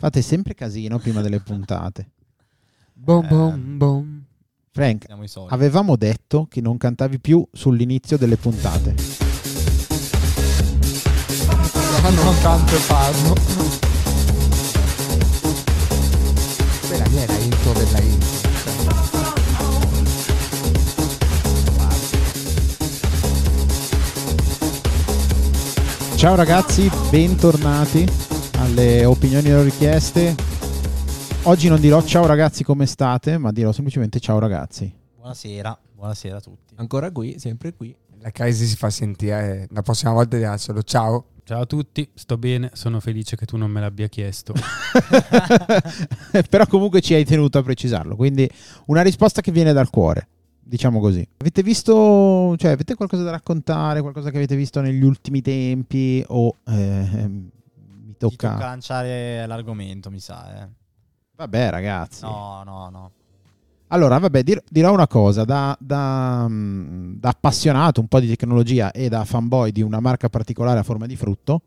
Fate sempre casino prima delle puntate. Bom bom bom. Frank, avevamo detto che non cantavi più sull'inizio delle puntate. Non canto e parlo. Quella mia è la intro della intro. Ciao ragazzi, bentornati alle opinioni non richieste. Oggi non dirò ciao ragazzi come state, ma dirò semplicemente ciao ragazzi. Buonasera, buonasera a tutti. Ancora qui, sempre qui. La crisi si fa sentire. La prossima volta dirà solo ciao. Ciao a tutti, sto bene, sono felice che tu non me l'abbia chiesto. Però comunque ci hai tenuto a precisarlo, quindi una risposta che viene dal cuore, diciamo così. Avete visto, cioè avete qualcosa da raccontare, qualcosa che avete visto negli ultimi tempi o ehm, mi Ti tocca tocca... lanciare l'argomento, mi sa. Eh. Vabbè ragazzi. No, no, no. Allora, vabbè, dir- dirò una cosa, da, da, mm, da appassionato un po' di tecnologia e da fanboy di una marca particolare a forma di frutto,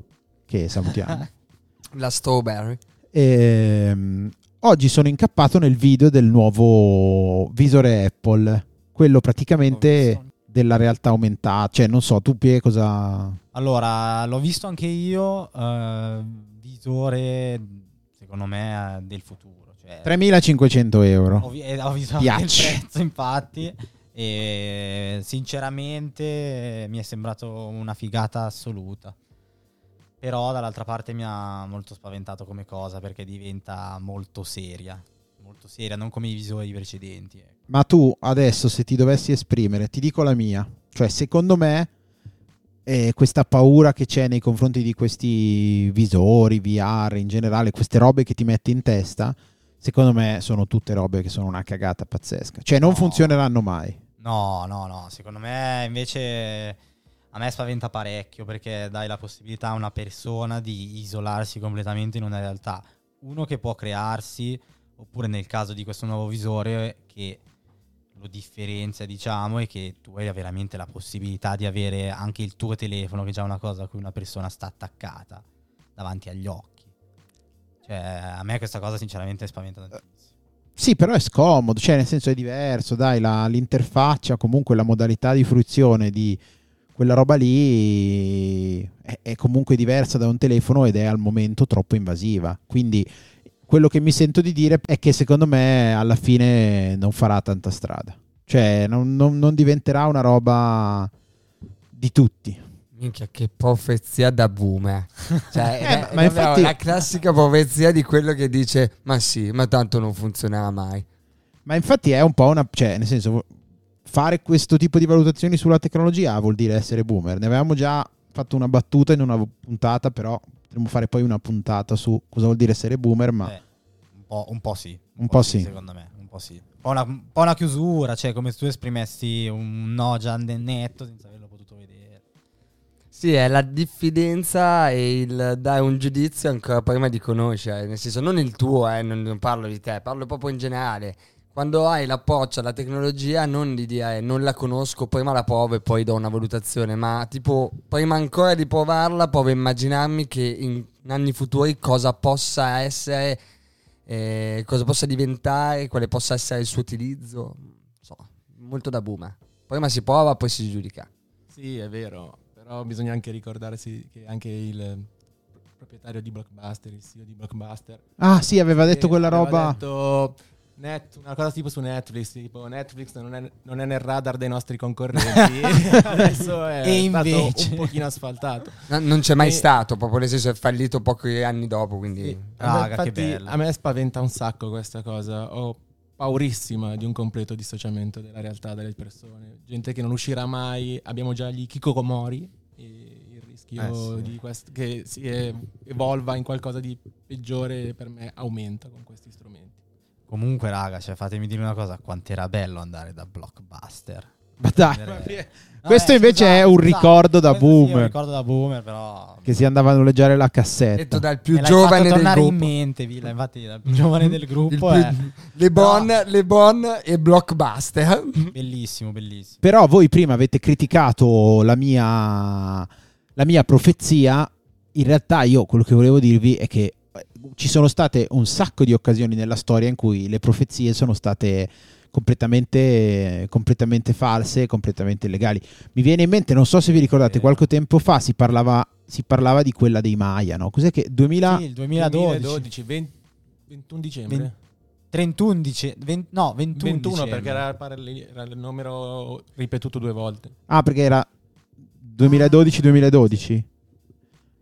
che salutiamo, La strawberry. ehm, oggi sono incappato nel video del nuovo visore Apple, quello praticamente della realtà aumentata, cioè non so, tu Pie cosa... Allora, l'ho visto anche io. eh, visore, secondo me, eh, del futuro. Cioè, 3500 euro. Ho, ho visto anche il Piace. prezzo, infatti. E sinceramente mi è sembrato una figata assoluta. Però dall'altra parte mi ha molto spaventato come cosa perché diventa molto seria. Molto seria, non come i visori precedenti. ecco. Ma tu adesso se ti dovessi esprimere, ti dico la mia. Cioè, secondo me, eh, questa paura che c'è nei confronti di questi visori, VR in generale, queste robe che ti metti in testa, secondo me sono tutte robe che sono una cagata pazzesca. Cioè, non No. funzioneranno mai. No, no, no, secondo me invece a me spaventa parecchio perché dai la possibilità a una persona di isolarsi completamente in una realtà. Uno che può crearsi, oppure nel caso di questo nuovo visore che lo differenzia, diciamo, e che tu hai veramente la possibilità di avere anche il tuo telefono, che è già una cosa a cui una persona sta attaccata davanti agli occhi. Cioè, a me questa cosa sinceramente spaventa tantissimo. Sì, però è scomodo, cioè nel senso è diverso, dai, la- l'interfaccia, comunque la modalità di fruizione di quella roba lì è, è comunque diversa da un telefono ed è al momento troppo invasiva. Quindi quello che mi sento di dire è che secondo me alla fine non farà tanta strada. Cioè non, non- non diventerà una roba di tutti. Minchia, che profezia da boomer. Cioè, Eh, è, ma- ma infatti- la classica profezia di quello che dice: Ma sì, ma tanto non funzionerà mai. Ma infatti è un po' una... cioè nel senso fare questo tipo di valutazioni sulla tecnologia vuol dire essere boomer. Ne avevamo già fatto una battuta in una puntata, però potremmo fare poi una puntata su cosa vuol dire essere boomer, ma Eh, un, po', un po' sì. Un po' sì. Secondo me, un po' sì. Un po' una, un po' una chiusura, cioè come se tu esprimessi un no già netto senza averlo potuto vedere. Sì, è la diffidenza e il dare un giudizio ancora prima di conoscere. Nel senso, non il tuo, eh, non, non parlo di te, parlo proprio in generale. Quando hai l'approccio alla tecnologia, non di dire non la conosco, prima la provo e poi do una valutazione, ma tipo, prima ancora di provarla, provo a immaginarmi che in anni futuri cosa possa essere, eh, cosa possa diventare, quale possa essere il suo utilizzo. Non So, molto da boomer. Prima si prova, poi si giudica. Sì, è vero, però bisogna anche ricordarsi che anche il proprietario di Blockbuster, il CEO di Blockbuster, Ah, sì, aveva detto che quella aveva roba. detto net- una cosa tipo su Netflix, tipo Netflix non è, non è nel radar dei nostri concorrenti, adesso è E stato invece- un pochino asfaltato. No, non c'è mai E- stato, proprio nel senso è fallito pochi anni dopo, quindi... Sì. Raga, che Infatti, bello. A me spaventa un sacco questa cosa. Ho paurissima di un completo dissociamento della realtà delle persone. Gente che non uscirà mai. Abbiamo già gli Kikokomori. E il rischio Eh, sì. di quest- che si e- evolva in qualcosa di peggiore per me aumenta con questi strumenti. Comunque, raga, cioè, fatemi dire una cosa: quanto era bello andare da Blockbuster. Ma dai, Vedere- questo eh, invece scusate, è un ricordo da Questo sì, è un boomer. ricordo da boomer, però. che si andava a noleggiare la Detto cassetta. dal più giovane del tornare in gruppo. mente, Villa. Infatti, dal più giovane del gruppo più- è Le Bon, No. Le Bon e Blockbuster. bellissimo, bellissimo. Però voi prima avete criticato la mia, la mia profezia. In realtà io quello che volevo dirvi è che ci sono state un sacco di occasioni nella storia in cui le profezie sono state completamente, completamente false, completamente illegali. Mi viene in mente, non so se vi ricordate, qualche tempo fa si parlava, si parlava di quella dei Maya, no? Cos'è che 2000... Sì, il 2012. 2012, 20 21 dicembre. Ven- 31 dice, ven- no, 21, 21 dicembre. perché era, era il numero ripetuto due volte. Ah, perché era 2012-2012?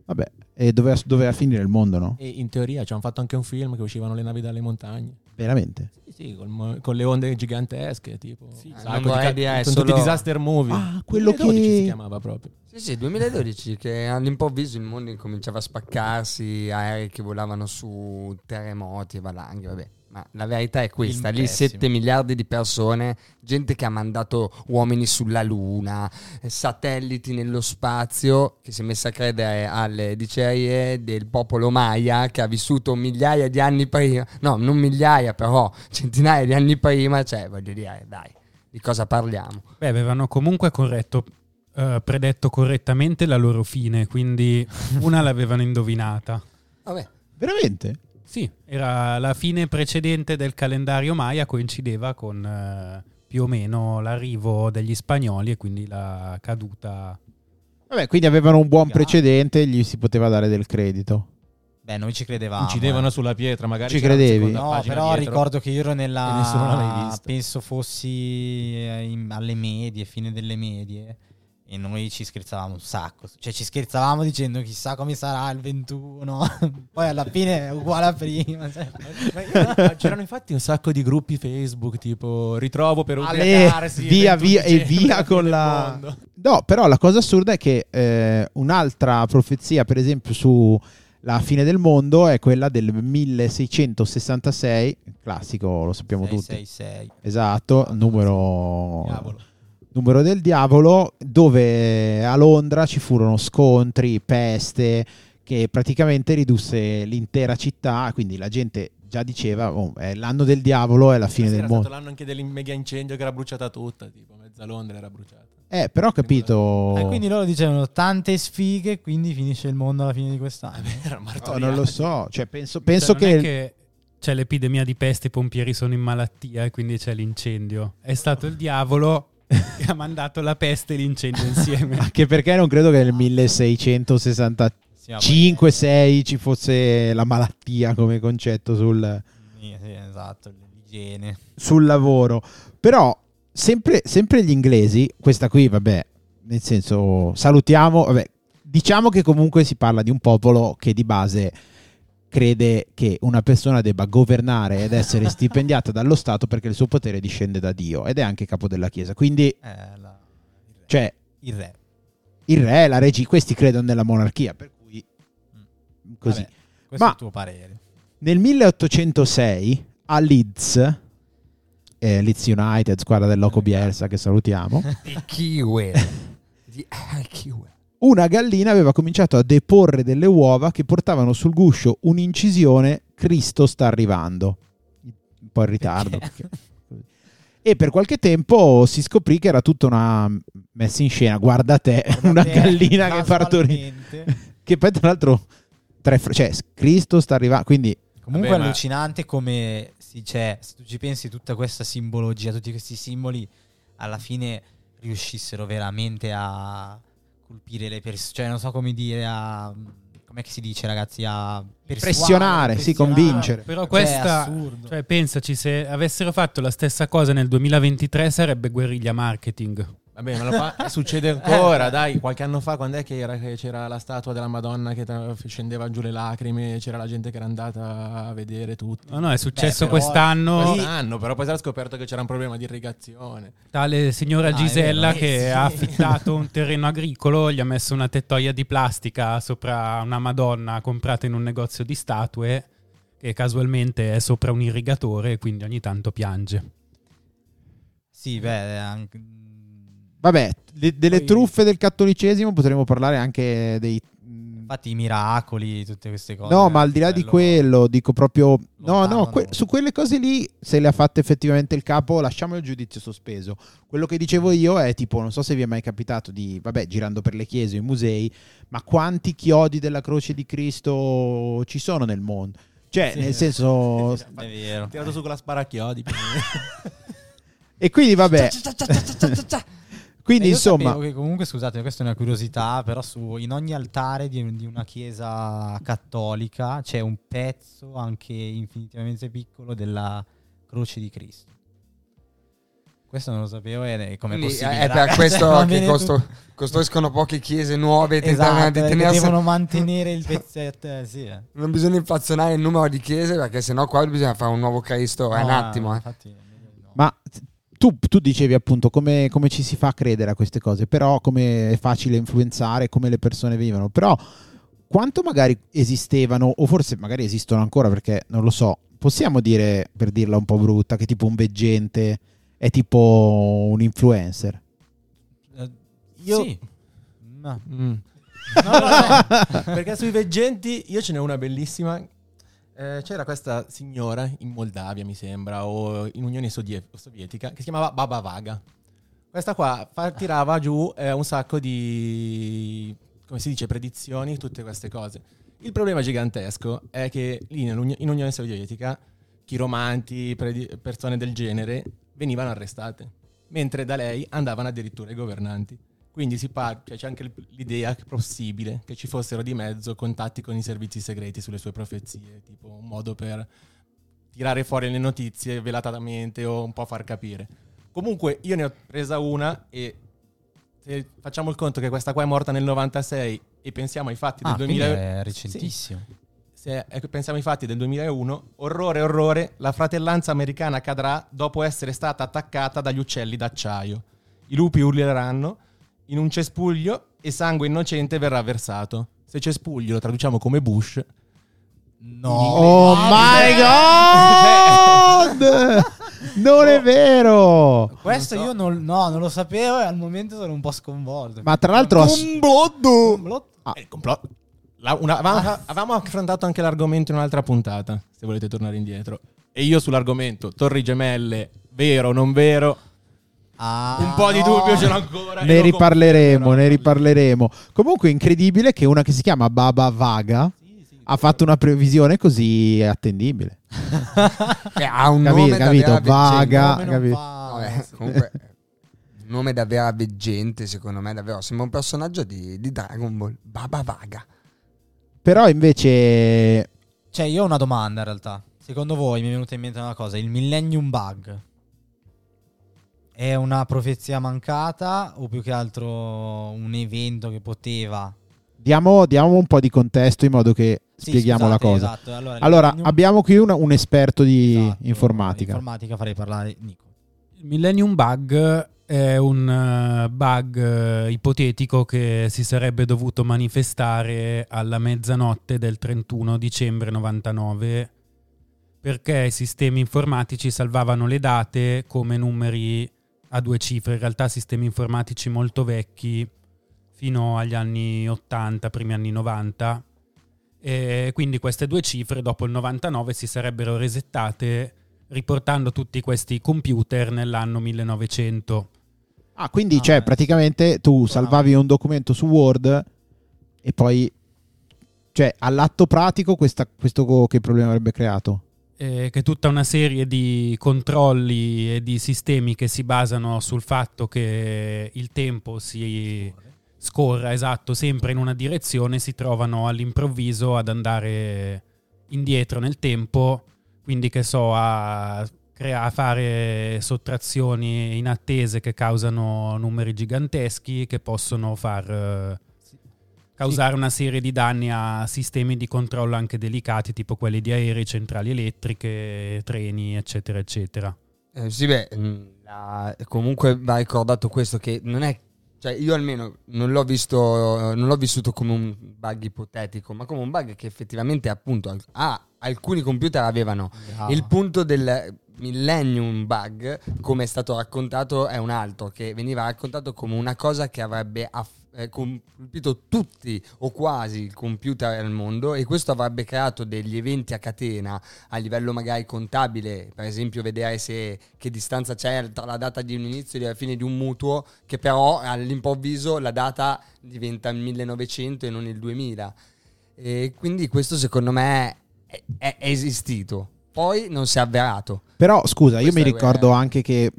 Vabbè, e doveva, doveva finire il mondo, no? E in teoria ci hanno fatto anche un film che uscivano le navi dalle montagne. Veramente? Sì, sì, col mo- con le onde gigantesche, tipo. Sì, Sacco non di vorrei ca- dire, è sono solo- tutti disaster movie. Ah, quello 2012 che- si chiamava proprio. Sì, sì, 2012 che all'improvviso il mondo incominciava a spaccarsi, aerei che volavano su terremoti e valanghe, vabbè. Ma la verità è questa, lì pessimo. 7 miliardi di persone, gente che ha mandato uomini sulla luna, satelliti nello spazio, che si è messa a credere alle dicerie del popolo Maya che ha vissuto migliaia di anni prima, no, non migliaia però, centinaia di anni prima, cioè voglio dire, dai, di cosa parliamo? Beh, avevano comunque corretto, eh, predetto correttamente la loro fine, quindi una l'avevano indovinata. Vabbè, Veramente? Sì, era la fine precedente del calendario Maya, coincideva con eh, più o meno l'arrivo degli spagnoli e quindi la caduta. Vabbè, quindi avevano un buon precedente e gli si poteva dare del credito. Beh, noi ci credevamo. Incidevano eh. sulla pietra, magari Ci credevi? No, però dietro. ricordo che io ero nella. Penso fossi eh, in- alle medie, fine delle medie. E noi ci scherzavamo un sacco. Cioè, ci scherzavamo dicendo chissà come sarà il 21. Poi alla fine è uguale a prima. cioè. C'erano infatti un sacco di gruppi Facebook, tipo ritrovo per Ale, ubriacarsi. via, 21 via e via la con la... mondo. No, però la cosa assurda è che eh, un'altra profezia, per esempio, sulla fine del mondo è quella del 1666, classico, lo sappiamo tutti. 666. Esatto, numero, Diavolo. Numero del diavolo, dove a Londra ci furono scontri, peste, che praticamente ridusse l'intera città, quindi la gente già diceva, oh, è l'anno del diavolo, è la fine Sì, del mondo. stato l'anno anche del mega incendio che era bruciata tutta, tipo mezza Londra era bruciata. Eh, però ho capito... E quindi loro dicevano tante sfighe, quindi finisce il mondo alla fine di quest'anno. Era No, non lo so, cioè, penso, penso Cioè, non è che... c'è l'epidemia di peste, i pompieri sono in malattia e quindi c'è l'incendio. È stato il diavolo che ha mandato la peste e l'incendio insieme. Anche perché non credo che nel 1665-6 Sì, ma poi- ci fosse la malattia come concetto sul, Sì, sì, esatto, l'igiene. sul lavoro. Però, sempre, sempre gli inglesi, questa qui, vabbè, nel senso, salutiamo, vabbè, diciamo che comunque si parla di un popolo che di base crede che una persona debba governare ed essere stipendiata dallo Stato perché il suo potere discende da Dio ed è anche capo della Chiesa. Quindi, Eh, la- il re. cioè, il re. il re, la regia, questi credono nella monarchia, per cui così. Vabbè, questo Ma- è il tuo parere. Nel 1806 a Leeds, eh, Leeds United, squadra del Loco Bielsa che salutiamo, di Kiwi. di Kiwi. Una gallina aveva cominciato a deporre delle uova che portavano sul guscio un'incisione Cristo sta arrivando. Un po' in ritardo. Perché? perché- E per qualche tempo si scoprì che era tutta una messa in scena. Guarda te, una Guarda te, gallina che partorì. Che poi, tra l'altro, tre fr- cioè, Cristo sta arrivando. Quindi, Comunque Vabbè, è ma- allucinante come si, cioè, se tu ci pensi tutta questa simbologia, tutti questi simboli alla fine riuscissero veramente a colpire le persone, cioè non so come dire, a com'è che si dice ragazzi, a Pressionare, sì, convincere. Però Cioè, questa, assurdo. cioè, pensaci, se avessero fatto la stessa cosa nel 2023 sarebbe guerriglia marketing. Vabbè, ma lo fa, succede ancora, dai, qualche anno fa quando è che, era, che c'era la statua della Madonna che tra- scendeva giù le lacrime, c'era la gente che era andata a vedere tutto. No, no, è successo però- quest'anno. Quest'anno, però poi si era scoperto che c'era un problema di irrigazione. Tale signora Ah, è Gisella vero. che Eh, sì. ha affittato un terreno agricolo, gli ha messo una tettoia di plastica sopra una Madonna comprata in un negozio di statue che casualmente è sopra un irrigatore e quindi ogni tanto piange. Sì, beh, anche... Vabbè, le- delle Poi- truffe del cattolicesimo potremmo parlare anche dei, mh, Infatti i miracoli, tutte queste cose. No, ma al di là di quello, dico proprio... No, no, parlano. que- su quelle cose lì, se le ha fatte effettivamente il capo, lasciamo il giudizio sospeso. Quello che dicevo io è tipo, non so se vi è mai capitato di, vabbè, girando per le chiese, i musei, ma quanti chiodi della croce di Cristo ci sono nel mondo? Cioè, Sì. nel senso... È vero. Tirato su con la sparacchiodi. più o meno. E quindi, vabbè, quindi E io insomma... comunque, scusate, questa è una curiosità, però su, in ogni altare di, di una chiesa cattolica c'è un pezzo anche infinitivamente piccolo della croce di Cristo. Questo non lo sapevo e come possibile? è per questo che costo- costruiscono poche chiese nuove e tentano Esatto, di tenersi- devono mantenere il pezzetto, eh, sì. eh. Non bisogna inflazionare il numero di chiese perché sennò qua bisogna fare un nuovo Cristo. è un No, attimo. eh. infatti, no. Ma tu, tu dicevi appunto come, come ci si fa a credere a queste cose, però come è facile influenzare, come le persone vivono. Però quanto magari esistevano, o forse magari esistono ancora perché non lo so, possiamo dire, per dirla un po' brutta, che tipo un veggente è tipo un influencer. Eh, Io- Sì. Ma- Mm. No, no, no. Perché sui veggenti io ce n'è una bellissima. Eh, c'era questa signora in Moldavia, mi sembra, o in Unione Sovie- Sovietica, che si chiamava Baba Vaga. Questa qua tirava giù eh, un sacco di, come si dice, predizioni, tutte queste cose. Il problema gigantesco è che lì in Unione Sovietica chiromanti, predi- persone del genere venivano arrestate, mentre da lei andavano addirittura i governanti. Quindi si par- cioè c'è anche l'idea che- possibile che ci fossero di mezzo contatti con i servizi segreti sulle sue profezie, tipo un modo per tirare fuori le notizie velatamente o un po' far capire. Comunque io ne ho presa una e se facciamo il conto che questa qua è morta nel 96 e pensiamo ai fatti del Ah, quindi 2000 è recentissimo. se ecco, pensiamo ai fatti del 2001, orrore, orrore, la fratellanza americana cadrà dopo essere stata attaccata dagli uccelli d'acciaio. I lupi urleranno in un cespuglio e sangue innocente verrà versato. Se cespuglio lo traduciamo come Bush, No. Oh my god! Non è vero! Questo io non, no, non lo sapevo e al momento sono un po' sconvolto. Ma tra l'altro... ass- Complotto! Ah. Eh, il complotto. La- una- avevamo, avevamo affrontato anche l'argomento in un'altra puntata, se volete tornare indietro. E io sull'argomento Torri Gemelle, vero o non vero, Ah, un po' di no. dubbio ce l'ho ancora. Ne riparleremo, ne riparleremo. Comunque è incredibile che una che si chiama Baba Vaga ha fatto una previsione così attendibile. Ha un Capito, nome capito, davvero vaga. Non capito? Vabbè, comunque, un nome davvero veggente, secondo me, davvero. Sembra un personaggio di, di Dragon Ball. Baba Vaga. Però invece Cioè, io ho una domanda in realtà. Secondo voi mi è venuta in mente una cosa: il Millennium Bug è una profezia mancata o più che altro un evento che poteva. diamo, diamo un po' di contesto in modo che Sì, spieghiamo scusate, la cosa. Esatto. Allora, Allora, Millennium- abbiamo qui una- un esperto di esatto, informatica. Informatica farei parlare Nico. Il Millennium Bug è un eh, bug eh, ipotetico che si sarebbe dovuto manifestare alla mezzanotte del 31 dicembre 99 perché i sistemi informatici salvavano le date come numeri a due cifre, in realtà sistemi informatici molto vecchi fino agli anni 80, primi anni 90 e quindi queste due cifre dopo il 99 si sarebbero resettate riportando tutti questi computer nell'anno 1900. Ah, quindi Ah, cioè, praticamente tu salvavi un documento su Word e poi cioè all'atto pratico questa- questo che problema avrebbe creato? Eh, che tutta una serie di controlli e di sistemi che si basano sul fatto che il tempo si scorra esatto sempre in una direzione si trovano all'improvviso ad andare indietro nel tempo quindi che so a, crea- a fare sottrazioni inattese che causano numeri giganteschi che possono far eh, causare una serie di danni a sistemi di controllo anche delicati, tipo quelli di aerei, centrali elettriche, treni, eccetera, eccetera. Eh, sì, beh, mh, la- comunque va ricordato questo che non è. Cioè, io almeno non l'ho visto, non l'ho vissuto come un bug ipotetico, ma come un bug che effettivamente, appunto, ah, alcuni computer avevano. Bravo. Il punto del Millennium Bug, come è stato raccontato, è un altro, che veniva raccontato come una cosa che avrebbe aff- eh, colpito tutti o quasi i computer al mondo e questo avrebbe creato degli eventi a catena a livello magari contabile, per esempio vedere se, che distanza c'è tra la data di un inizio e la fine di un mutuo, che però all'improvviso la data diventa il 1900 e non il 2000. E quindi questo secondo me è, è, è esistito. Poi non si è avverato. Però scusa, io Questo mi è- ricordo anche che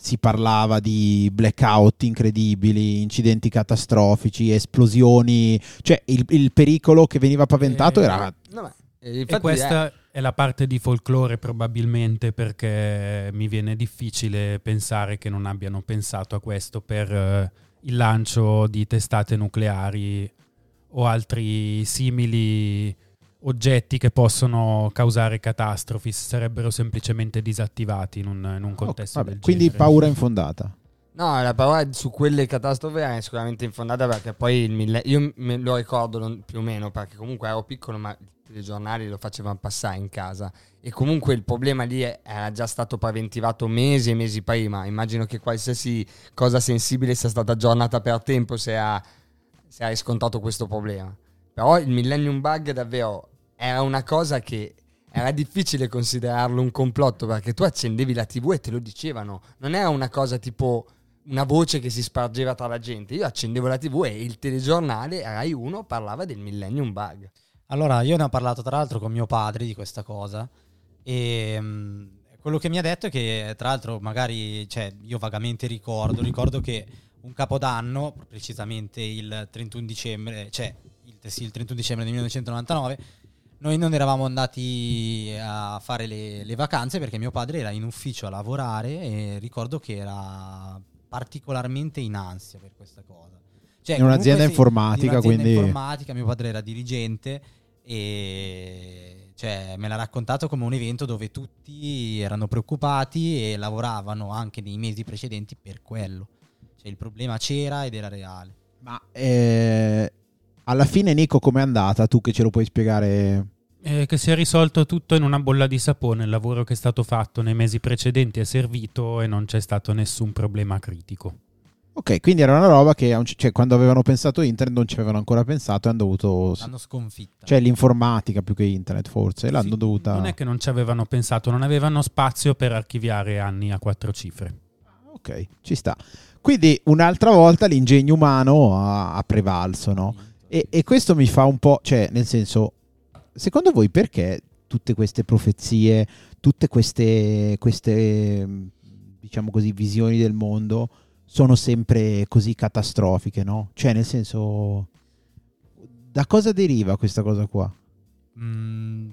si parlava di blackout incredibili, incidenti catastrofici, esplosioni, cioè il, il pericolo che veniva paventato Eh, era... No, E questa è la parte di folklore probabilmente perché mi viene difficile pensare che non abbiano pensato a questo per eh, il lancio di testate nucleari o altri simili oggetti che possono causare catastrofi se sarebbero semplicemente disattivati in un, in un contesto Oh, vabbè, del quindi genere. paura infondata. No, la parola su quelle catastrofi è sicuramente infondata perché poi il mille- io me lo ricordo più o meno perché comunque ero piccolo ma i telegiornali lo facevano passare in casa e comunque il problema lì è- era già stato preventivato mesi e mesi prima. Immagino che qualsiasi cosa sensibile sia stata aggiornata per tempo se ha, se ha riscontrato questo problema. Però il Millennium Bug davvero era una cosa che era difficile considerarlo un complotto perché tu accendevi la TV e te lo dicevano. Non era una cosa tipo una voce che si spargeva tra la gente. Io accendevo la TV e il telegiornale Rai 1 parlava del Millennium Bug. Allora, io ne ho parlato tra l'altro con mio padre di questa cosa e mm, quello che mi ha detto è che tra l'altro magari, cioè io vagamente ricordo, ricordo che un capodanno, precisamente il 31 dicembre, cioè il, sì, il 31 dicembre del 1999, noi non eravamo andati a fare le, le vacanze perché mio padre era in ufficio a lavorare e ricordo che era particolarmente in ansia per questa cosa. Cioè, In un'azienda sì, informatica, in un'azienda quindi- informatica, mio padre era dirigente e cioè, me l'ha raccontato come un evento dove tutti erano preoccupati e lavoravano anche nei mesi precedenti per quello. Cioè, il problema c'era ed era reale. Ma eh, alla fine Nico com'è andata? Tu che ce lo puoi spiegare? Eh, che si è risolto tutto in una bolla di sapone. Il lavoro che è stato fatto nei mesi precedenti è servito e non c'è stato nessun problema critico. Ok, quindi era una roba che cioè, quando avevano pensato internet non ci avevano ancora pensato e hanno dovuto... L'hanno sconfitta. Cioè l'informatica più che internet forse, l'hanno Sì, dovuta... Non è che non ci avevano pensato, non avevano spazio per archiviare anni a quattro cifre. Ok, ci sta. Quindi un'altra volta l'ingegno umano ha, ha prevalso, no? E, e questo mi fa un po', cioè, nel senso, secondo voi perché tutte queste profezie, tutte queste, queste diciamo così, visioni del mondo sono sempre così catastrofiche, no? Cioè, nel senso, da cosa deriva questa cosa qua? Mm,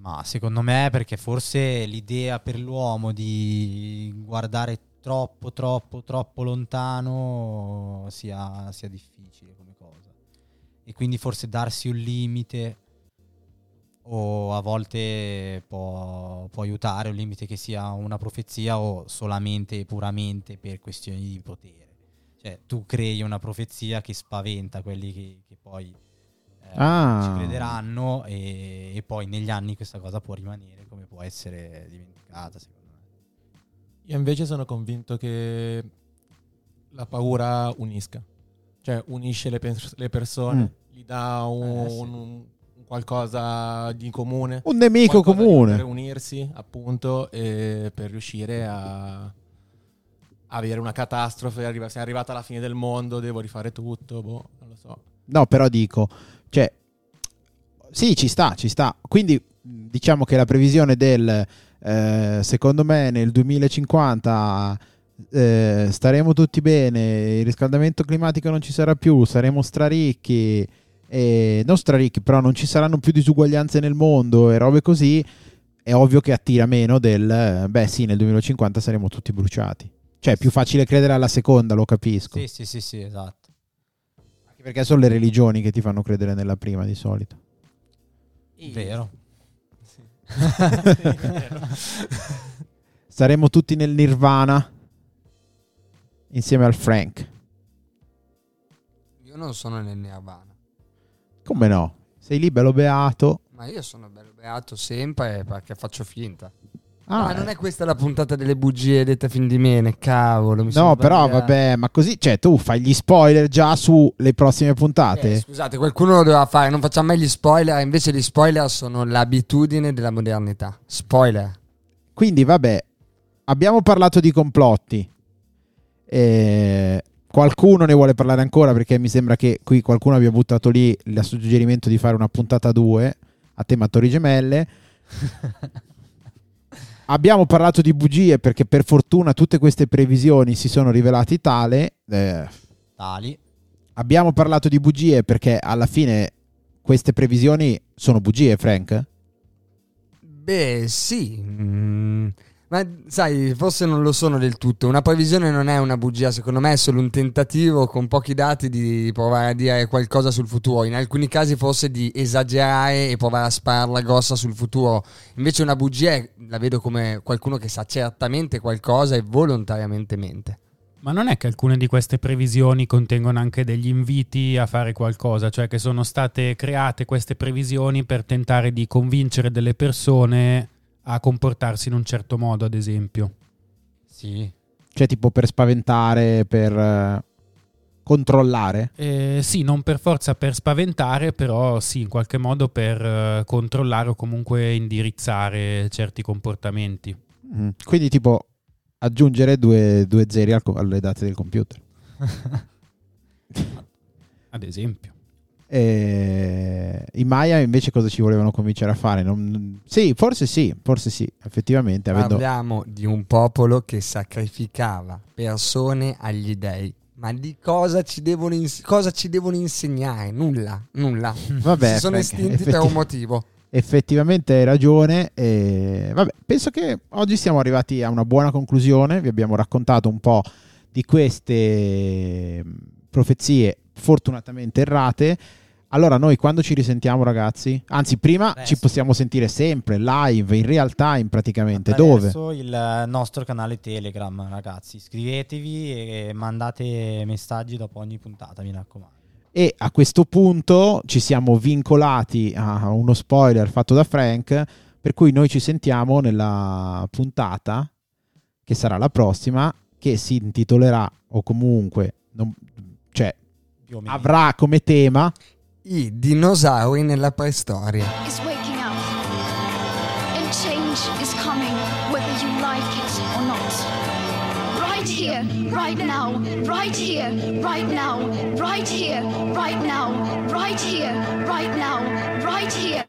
ma secondo me perché forse l'idea per l'uomo di guardare troppo, troppo, troppo lontano sia, sia difficile come. E quindi forse darsi un limite o a volte può, può aiutare, un limite che sia una profezia o solamente e puramente per questioni di potere. Cioè tu crei una profezia che spaventa quelli che, che poi eh, Ah. ci crederanno e, e poi negli anni questa cosa può rimanere come può essere dimenticata secondo me. Io invece sono convinto che la paura unisca, cioè unisce le, pers- le persone, Mm. gli dà un, Eh, sì. un- un qualcosa di comune. Un nemico comune. Per unirsi, appunto, e per riuscire a avere una catastrofe, arriva- sei arrivata alla fine del mondo, devo rifare tutto, boh, non lo so. No, però dico, cioè, sì, ci sta, ci sta. Quindi diciamo che la previsione del, eh, secondo me, nel 2050 eh, staremo tutti bene, il riscaldamento climatico non ci sarà più, saremo straricchi, e, non straricchi, però non ci saranno più disuguaglianze nel mondo e robe così, è ovvio che attira meno del, eh, beh sì, nel 2050 saremo tutti bruciati. Cioè, è più facile credere alla seconda, lo capisco. Sì, sì, sì, sì, esatto. Anche perché sono le religioni che ti fanno credere nella prima di solito. Vero. Saremo tutti nel nirvana insieme al Frank. Io non sono nel Nirvana, Come no? Sei lì bello beato. ma io sono bello beato sempre perché faccio finta. Ah, Ma non eh. è questa la puntata delle bugie dette fin di mene, cavolo. mi sono No, però sbagliato. vabbè, ma così, cioè tu fai gli spoiler già sulle prossime puntate? Eh, scusate, qualcuno lo doveva fare, non facciamo mai gli spoiler, invece gli spoiler sono l'abitudine della modernità. Spoiler. Quindi vabbè, abbiamo parlato di complotti. Eh, qualcuno ne vuole parlare ancora perché mi sembra che qui qualcuno abbia buttato lì il suggerimento di fare una puntata 2 a tema Torri Gemelle. Abbiamo parlato di bugie perché per fortuna tutte queste previsioni si sono rivelate tale. Eh, Tali. abbiamo parlato di bugie perché alla fine queste previsioni sono bugie, Frank? Beh, sì. Mm, ma sai, forse non lo sono del tutto. Una previsione non è una bugia, secondo me è solo un tentativo con pochi dati di provare a dire qualcosa sul futuro. In alcuni casi forse di esagerare e provare a spararla grossa sul futuro. Invece una bugia la vedo come qualcuno che sa certamente qualcosa e volontariamente mente. Ma non è che alcune di queste previsioni contengono anche degli inviti a fare qualcosa, cioè che sono state create queste previsioni per tentare di convincere delle persone a comportarsi in un certo modo, ad esempio. Sì. Cioè tipo per spaventare, per eh, controllare? Eh, sì, non per forza per spaventare, però sì, in qualche modo per eh, controllare o comunque indirizzare certi comportamenti. Mm. Quindi tipo aggiungere due, due zeri alle date del computer. Ad esempio. E I Maya invece cosa ci volevano convincere a fare? Non- Sì, forse sì, forse sì, effettivamente. Avendo... Parliamo di un popolo che sacrificava persone agli dei. Ma di cosa ci devono, ins- cosa ci devono insegnare? Nulla, nulla. Vabbè, si sono estinti per effetti- un motivo. effettivamente hai ragione. E... Vabbè, penso che oggi siamo arrivati a una buona conclusione. Vi abbiamo raccontato un po' di queste profezie fortunatamente errate. Allora, noi quando ci risentiamo, ragazzi? Anzi, prima Presto. ci possiamo sentire sempre live, in real time praticamente. Dove? Attraverso il nostro canale Telegram, ragazzi. Iscrivetevi e mandate messaggi dopo ogni puntata, mi raccomando. E a questo punto ci siamo vincolati a uno spoiler fatto da Frank, per cui noi ci sentiamo nella puntata che sarà la prossima, che si intitolerà o comunque non- avrà come tema I dinosauri nella preistoria. is waking up. And change is coming, whether you like it or not. Right here, right now, right here, right now, right here, right now, right here, right now, right here.